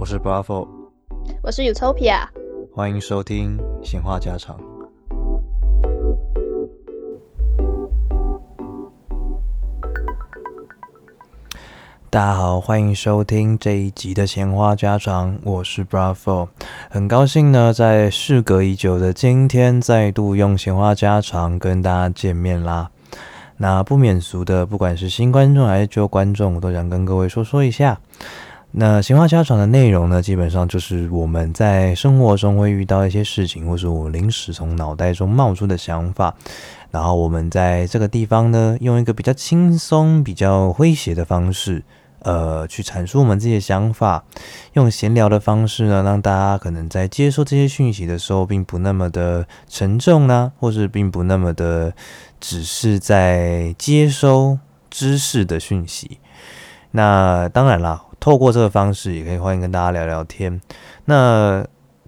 我是 Bravo，我是 Utopia，欢迎收听闲话家常。大家好，欢迎收听这一集的闲话家常，我是 Bravo，很高兴呢，在事隔已久的今天，再度用闲话家常跟大家见面啦。那不免俗的，不管是新观众还是旧观众，我都想跟各位说说一下。那闲话家常的内容呢，基本上就是我们在生活中会遇到一些事情，或是我临时从脑袋中冒出的想法，然后我们在这个地方呢，用一个比较轻松、比较诙谐的方式。呃，去阐述我们自己的想法，用闲聊的方式呢，让大家可能在接收这些讯息的时候，并不那么的沉重呢，或是并不那么的只是在接收知识的讯息。那当然啦，透过这个方式，也可以欢迎跟大家聊聊天。那。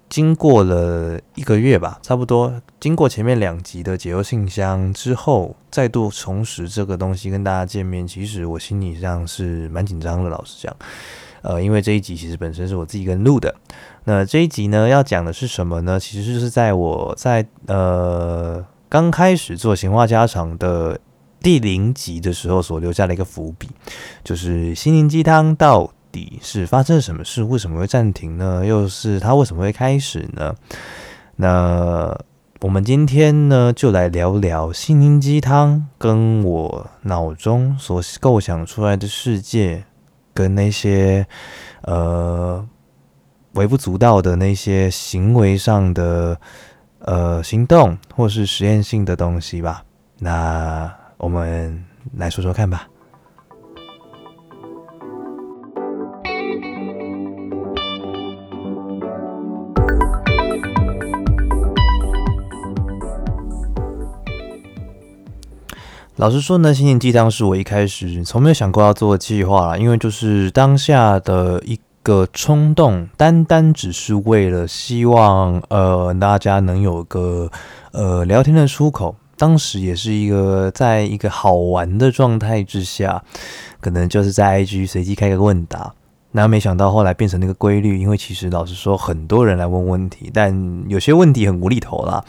经过了一个月吧，差不多。经过前面两集的解忧信箱之后，再度重拾这个东西跟大家见面，其实我心里上是蛮紧张的。老实讲，呃，因为这一集其实本身是我自己跟录的。那这一集呢，要讲的是什么呢？其实就是在我在呃刚开始做闲话家常的第零集的时候所留下的一个伏笔，就是心灵鸡汤到。底是发生了什么事？为什么会暂停呢？又是他为什么会开始呢？那我们今天呢，就来聊聊心灵鸡汤跟我脑中所构想出来的世界，跟那些呃微不足道的那些行为上的呃行动，或是实验性的东西吧。那我们来说说看吧。老实说呢，心灵鸡汤是我一开始从没有想过要做计划啦，因为就是当下的一个冲动，单单只是为了希望呃大家能有个呃聊天的出口。当时也是一个在一个好玩的状态之下，可能就是在 IG 随机开个问答，那没想到后来变成那个规律，因为其实老实说，很多人来问问题，但有些问题很无厘头啦。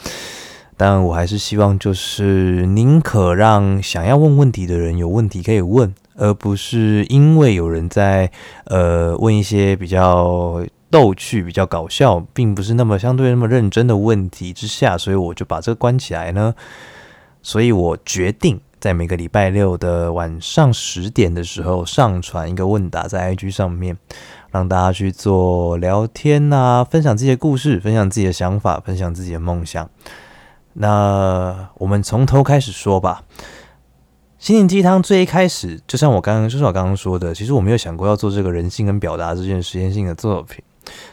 但我还是希望，就是宁可让想要问问题的人有问题可以问，而不是因为有人在呃问一些比较逗趣、比较搞笑，并不是那么相对那么认真的问题之下，所以我就把这个关起来呢。所以我决定在每个礼拜六的晚上十点的时候上传一个问答在 IG 上面，让大家去做聊天啊，分享自己的故事，分享自己的想法，分享自己的梦想。那我们从头开始说吧。心灵鸡汤最一开始，就像我刚刚，就是我刚刚说的，其实我没有想过要做这个人性跟表达这件实验性的作品，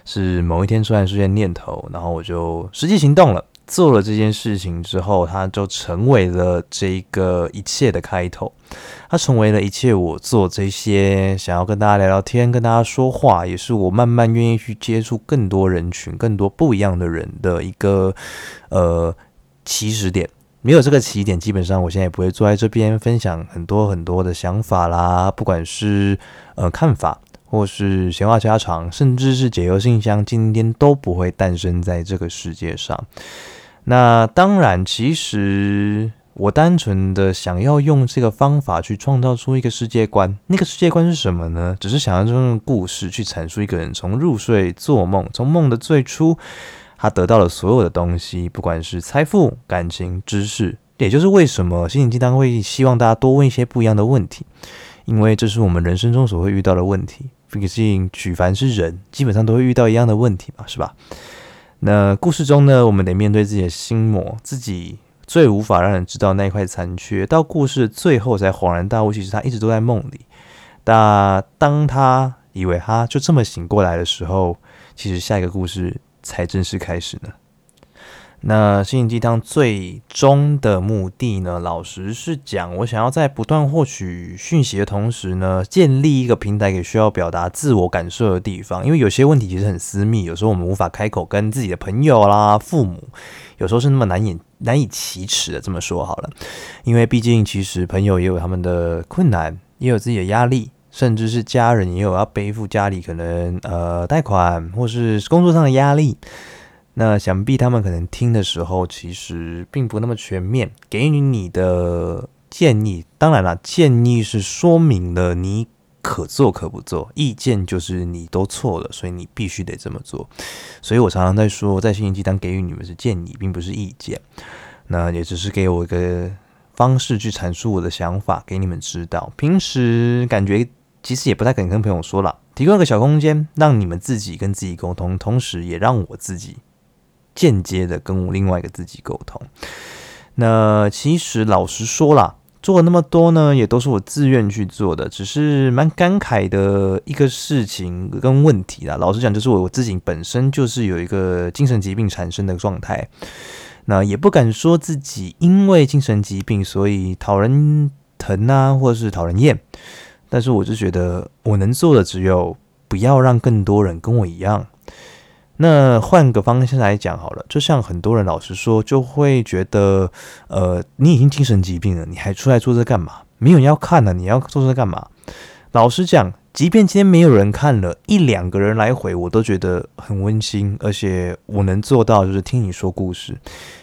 是某一天突然出现念头，然后我就实际行动了，做了这件事情之后，它就成为了这个一切的开头，它成为了一切我做这些想要跟大家聊聊天、跟大家说话，也是我慢慢愿意去接触更多人群、更多不一样的人的一个呃。起始点，没有这个起点，基本上我现在也不会坐在这边分享很多很多的想法啦，不管是呃看法，或是闲话家常，甚至是解忧信箱，今天都不会诞生在这个世界上。那当然，其实我单纯的想要用这个方法去创造出一个世界观，那个世界观是什么呢？只是想要用故事去阐述一个人从入睡、做梦，从梦的最初。他得到了所有的东西，不管是财富、感情、知识，也就是为什么心灵鸡汤会希望大家多问一些不一样的问题，因为这是我们人生中所会遇到的问题。毕竟举凡是人，基本上都会遇到一样的问题嘛，是吧？那故事中呢，我们得面对自己的心魔，自己最无法让人知道那一块残缺，到故事最后才恍然大悟，其实他一直都在梦里。但当他以为他就这么醒过来的时候，其实下一个故事。才正式开始呢。那心灵鸡汤最终的目的呢，老实是讲，我想要在不断获取讯息的同时呢，建立一个平台给需要表达自我感受的地方。因为有些问题其实很私密，有时候我们无法开口跟自己的朋友啦、父母，有时候是那么难以难以启齿的。这么说好了，因为毕竟其实朋友也有他们的困难，也有自己的压力。甚至是家人也有要背负家里可能呃贷款或是工作上的压力。那想必他们可能听的时候，其实并不那么全面，给予你的建议。当然了，建议是说明了你可做可不做，意见就是你都错了，所以你必须得这么做。所以我常常在说，在心灵鸡汤给予你们是建议，并不是意见。那也只是给我一个方式去阐述我的想法给你们知道。平时感觉其实也不太敢跟朋友说了，提供一个小空间，让你们自己跟自己沟通，同时也让我自己。间接的跟我另外一个自己沟通。那其实老实说啦，做了那么多呢，也都是我自愿去做的，只是蛮感慨的一个事情跟问题啦。老实讲，就是我我自己本身就是有一个精神疾病产生的状态，那也不敢说自己因为精神疾病所以讨人疼啊，或者是讨人厌。但是我就觉得我能做的只有不要让更多人跟我一样。那换个方向来讲好了，就像很多人老实说，就会觉得，呃，你已经精神疾病了，你还出来做这干嘛？没有人要看呢，你要做这干嘛？老实讲，即便今天没有人看了，一两个人来回，我都觉得很温馨，而且我能做到就是听你说故事，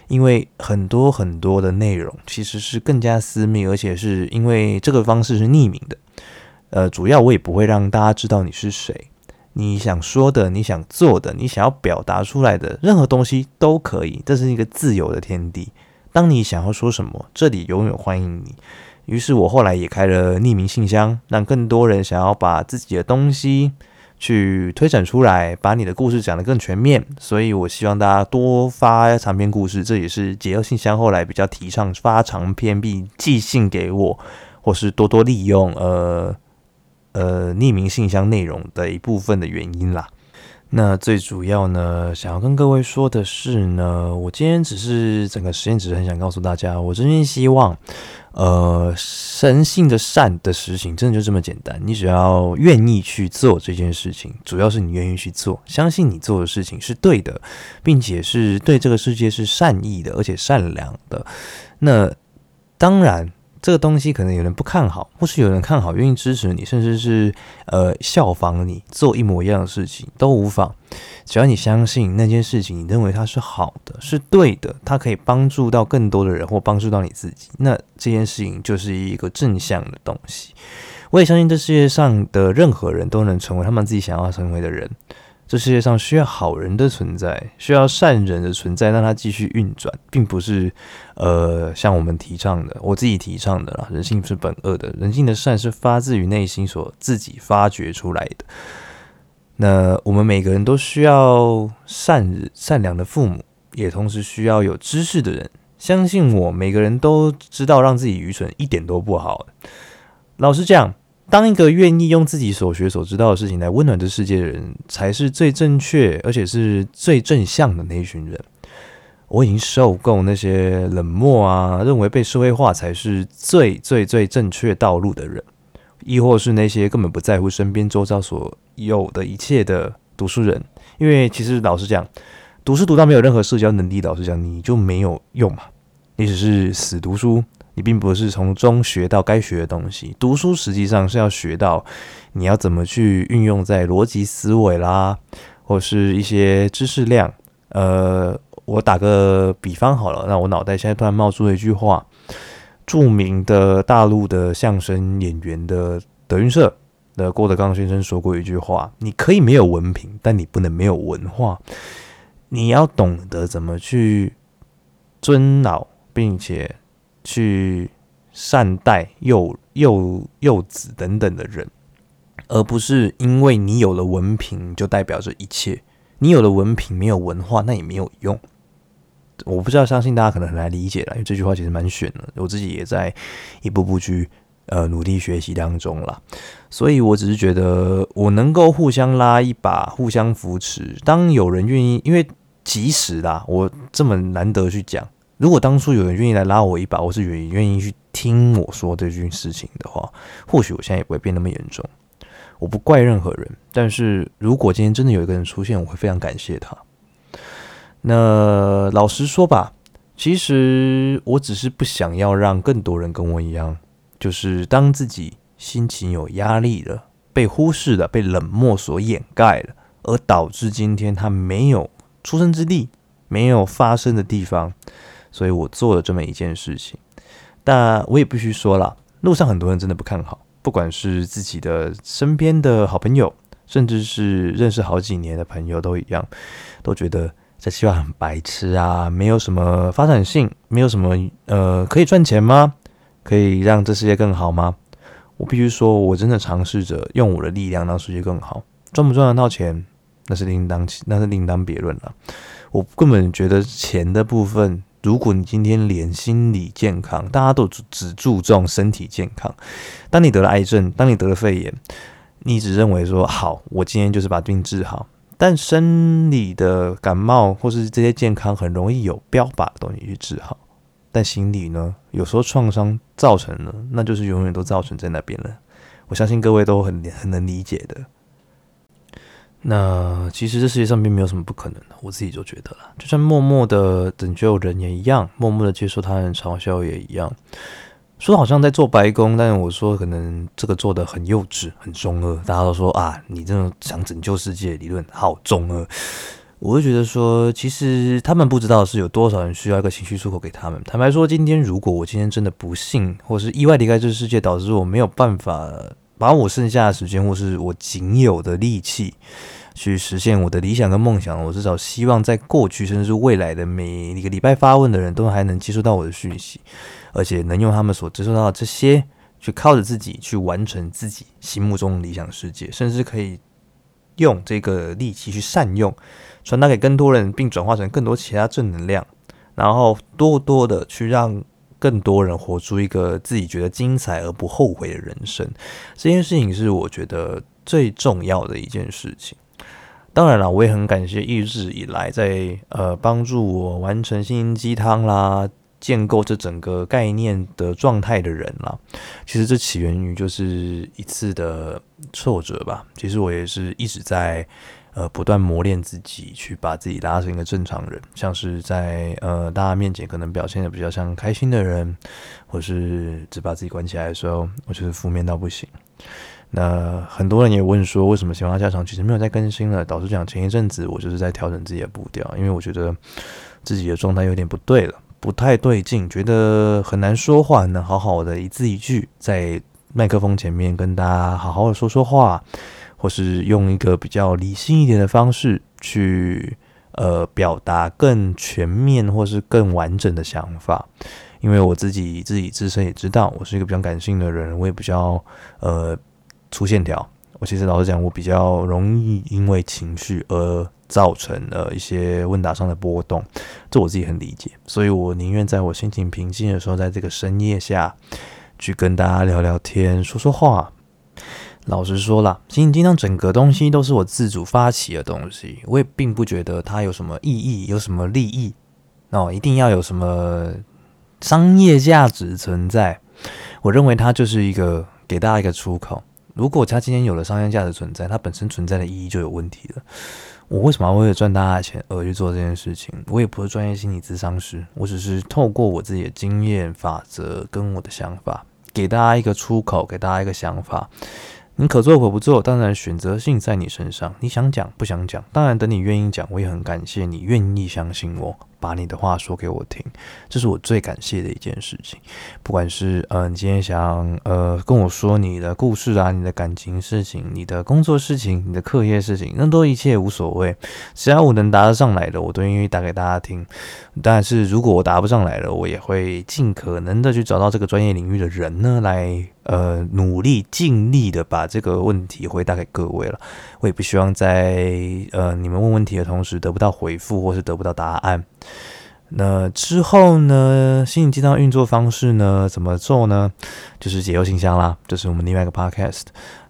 因为很多很多的内容其实是更加私密，而且是因为这个方式是匿名的，呃，主要我也不会让大家知道你是谁。你想说的，你想做的，你想要表达出来的任何东西都可以，这是一个自由的天地。当你想要说什么，这里永远欢迎你。于是我后来也开了匿名信箱，让更多人想要把自己的东西去推展出来，把你的故事讲得更全面。所以我希望大家多发长篇故事，这也是解忧信箱后来比较提倡发长篇并寄信给我，或是多多利用呃。呃，匿名信箱内容的一部分的原因啦。那最主要呢，想要跟各位说的是呢，我今天只是整个实验，只是很想告诉大家，我真心希望，呃，神性的善的实行，真的就这么简单。你只要愿意去做这件事情，主要是你愿意去做，相信你做的事情是对的，并且是对这个世界是善意的，而且善良的。那当然。这个东西可能有人不看好，或是有人看好，愿意支持你，甚至是呃效仿你做一模一样的事情都无妨。只要你相信那件事情，你认为它是好的，是对的，它可以帮助到更多的人，或帮助到你自己，那这件事情就是一个正向的东西。我也相信这世界上的任何人都能成为他们自己想要成为的人。这世界上需要好人的存在，需要善人的存在，让它继续运转，并不是，呃，像我们提倡的，我自己提倡的啦。人性是本恶的，人性的善是发自于内心所自己发掘出来的。那我们每个人都需要善善良的父母，也同时需要有知识的人。相信我，每个人都知道让自己愚蠢一点都不好。老实讲。当一个愿意用自己所学所知道的事情来温暖这世界的人，才是最正确而且是最正向的那一群人。我已经受够那些冷漠啊，认为被社会化才是最最最正确道路的人，亦或是那些根本不在乎身边周遭所有的一切的读书人。因为其实老实讲，读书读到没有任何社交能力，老实讲你就没有用嘛，你只是死读书。你并不是从中学到该学的东西，读书实际上是要学到你要怎么去运用在逻辑思维啦，或是一些知识量。呃，我打个比方好了，那我脑袋现在突然冒出了一句话：著名的大陆的相声演员的德云社的郭德纲先生说过一句话：你可以没有文凭，但你不能没有文化。你要懂得怎么去尊老，并且。去善待幼幼幼子等等的人，而不是因为你有了文凭就代表着一切。你有了文凭没有文化，那也没有用。我不知道，相信大家可能很难理解了，因为这句话其实蛮玄的。我自己也在一步步去呃努力学习当中啦。所以我只是觉得我能够互相拉一把，互相扶持。当有人愿意，因为即使啦，我这么难得去讲。如果当初有人愿意来拉我一把，或是愿意愿意去听我说这件事情的话，或许我现在也不会变那么严重。我不怪任何人，但是如果今天真的有一个人出现，我会非常感谢他。那老实说吧，其实我只是不想要让更多人跟我一样，就是当自己心情有压力了，被忽视了，被冷漠所掩盖了，而导致今天他没有出生之地，没有发生的地方，所以我做了这么一件事情。但我也必须说了，路上很多人真的不看好，不管是自己的身边的好朋友，甚至是认识好几年的朋友都一样，都觉得这计划很白痴啊，没有什么发展性，没有什么呃可以赚钱吗？可以让这世界更好吗？我必须说，我真的尝试着用我的力量让世界更好，赚不赚得到钱，那是另当那是另当别论了。我根本觉得钱的部分，如果你今天连心理健康，大家都只注重身体健康，当你得了癌症，当你得了肺炎，你只认为说好，我今天就是把病治好，但生理的感冒或是这些健康很容易有标靶的东西去治好。但心理呢，有时候创伤造成了，那就是永远都造成在那边了。我相信各位都很很能理解的。那其实这世界上并没有什么不可能的，我自己就觉得了。就算默默的拯救人也一样，默默的接受他人嘲笑也一样。说好像在做白工，但我说可能这个做的很幼稚、很中二。大家都说啊，你这种想拯救世界理论好中二。我会觉得说，其实他们不知道是有多少人需要一个情绪出口给他们。坦白说，今天如果我今天真的不幸或是意外离开这个世界，导致我没有办法把我剩下的时间或是我仅有的力气去实现我的理想跟梦想，我至少希望在过去甚至是未来的每一个礼拜发问的人都还能接收到我的讯息，而且能用他们所接收到的这些去靠着自己去完成自己心目中的理想世界，甚至可以用这个力气去善用。传达给更多人，并转化成更多其他正能量，然后多多的去让更多人活出一个自己觉得精彩而不后悔的人生。这件事情是我觉得最重要的一件事情。当然了，我也很感谢一直以来在呃帮助我完成心灵鸡汤啦、建构这整个概念的状态的人啦。其实这起源于就是一次的挫折吧。其实我也是一直在。呃，不断磨练自己，去把自己拉成一个正常人，像是在呃大家面前可能表现的比较像开心的人，或是只把自己关起来的时候，我觉得负面到不行。那很多人也问说，为什么闲话家常其实没有再更新了？导致讲前一阵子我就是在调整自己的步调，因为我觉得自己的状态有点不对了，不太对劲，觉得很难说话，很难好好的一字一句在麦克风前面跟大家好好的说说话。或是用一个比较理性一点的方式去呃表达更全面或是更完整的想法，因为我自己自己自身也知道，我是一个比较感性的人，我也比较呃粗线条。我其实老实讲，我比较容易因为情绪而造成了一些问答上的波动，这我自己很理解，所以我宁愿在我心情平静的时候，在这个深夜下去跟大家聊聊天，说说话。老实说啦，心灵鸡汤整个东西都是我自主发起的东西，我也并不觉得它有什么意义，有什么利益，哦，一定要有什么商业价值存在。我认为它就是一个给大家一个出口。如果它今天有了商业价值存在，它本身存在的意义就有问题了。我为什么要为了赚大家的钱而去做这件事情？我也不是专业心理咨商师，我只是透过我自己的经验法则跟我的想法，给大家一个出口，给大家一个想法。你可做可不做，当然选择性在你身上。你想讲不想讲，当然等你愿意讲，我也很感谢你愿意相信我。把你的话说给我听，这是我最感谢的一件事情。不管是呃，你今天想呃跟我说你的故事啊，你的感情事情，你的工作事情，你的课业事情，那都一切无所谓。只要我能答得上来的，我都愿意打给大家听。但是如果我答不上来了，我也会尽可能的去找到这个专业领域的人呢，来呃努力尽力的把这个问题回答给各位了。我也不希望在呃你们问问题的同时得不到回复，或是得不到答案。那之后呢？心理鸡汤运作方式呢？怎么做呢？就是解忧信箱啦，这、就是我们另外一个 podcast。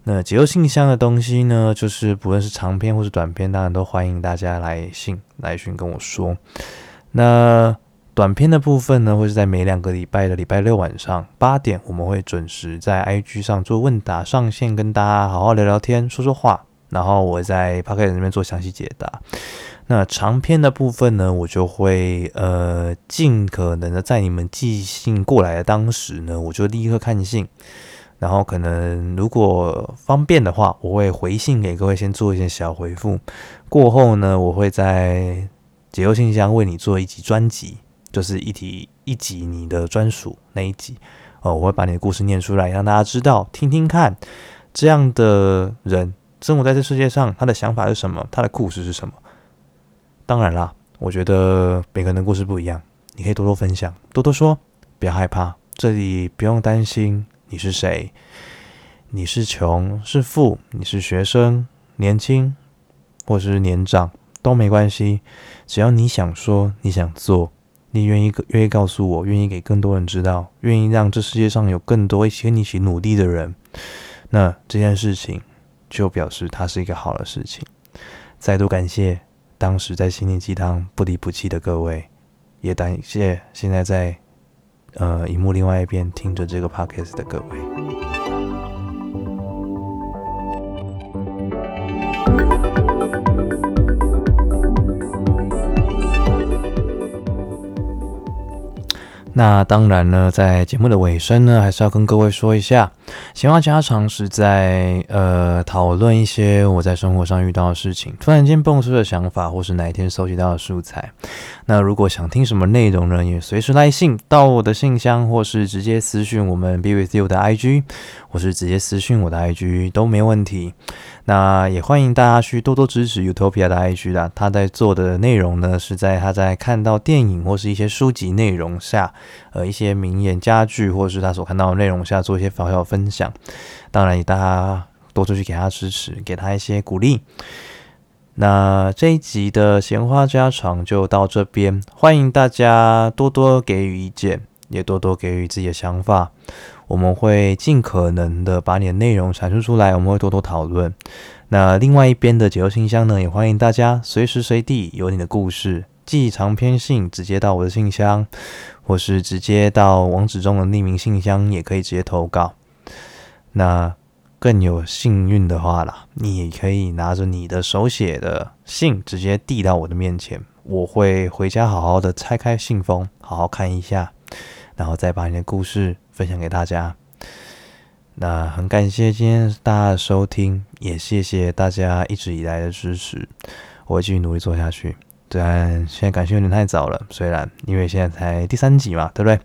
那解忧信箱的东西呢，就是不论是长篇或是短篇，当然都欢迎大家来信来讯跟我说。那短篇的部分呢，会是在每两个礼拜的礼拜六晚上八点，我们会准时在 IG 上做问答上线，跟大家好好聊聊天，说说话。然后我在 podcast 那边做详细解答。那长篇的部分呢，我就会呃尽可能的在你们寄信过来的当时呢，我就立刻看信，然后可能如果方便的话，我会回信给各位，先做一些小回复。过后呢，我会在解忧信箱为你做一集专辑，就是一集一集你的专属那一集哦，我会把你的故事念出来，让大家知道，听听看这样的人生活在这世界上，他的想法是什么，他的故事是什么。当然啦，我觉得每个人的故事不一样，你可以多多分享，多多说，不要害怕，这里不用担心。你是谁？你是穷是富？你是学生、年轻或是年长都没关系，只要你想说、你想做、你愿意愿意告诉我、愿意给更多人知道、愿意让这世界上有更多一起跟你一起努力的人，那这件事情就表示它是一个好的事情。再度感谢当时在心灵鸡汤不离不弃的各位，也感谢现在在。呃，荧幕另外一边听着这个 podcast 的各位。那当然呢，在节目的尾声呢，还是要跟各位说一下，闲话家常是在呃讨论一些我在生活上遇到的事情，突然间蹦出的想法，或是哪一天收集到的素材。那如果想听什么内容呢，也随时来信到我的信箱，或是直接私讯我们 Be With You 的 IG，或是直接私讯我的 IG 都没问题。那也欢迎大家去多多支持 Utopia 的 IG 啦，他在做的内容呢，是在他在看到电影或是一些书籍内容下，呃，一些名言佳句，或是他所看到的内容下做一些小小分分享。当然，也大家多出去给他支持，给他一些鼓励。那这一集的闲话家常就到这边，欢迎大家多多给予意见，也多多给予自己的想法。我们会尽可能的把你的内容阐述出来，我们会多多讨论。那另外一边的解忧信箱呢，也欢迎大家随时随地有你的故事，寄长篇信直接到我的信箱，或是直接到网址中的匿名信箱，也可以直接投稿。那更有幸运的话啦，你可以拿着你的手写的信直接递到我的面前，我会回家好好的拆开信封，好好看一下，然后再把你的故事。分享给大家，那很感谢今天大家的收听，也谢谢大家一直以来的支持，我会继续努力做下去。虽然现在感谢有点太早了，虽然因为现在才第三集嘛，对不对？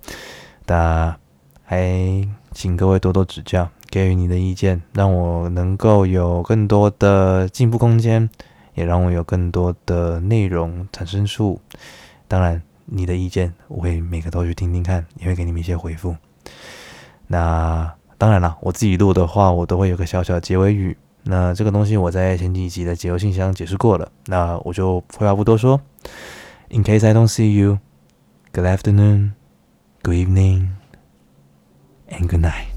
但还请各位多多指教，给予你的意见，让我能够有更多的进步空间，也让我有更多的内容产生出。当然，你的意见我会每个都去听听看，也会给你们一些回复。那当然了，我自己录的话，我都会有个小小结尾语。那这个东西我在前几集的解忧信箱解释过了，那我就废话不多说。In case I don't see you, good afternoon, good evening, and good night.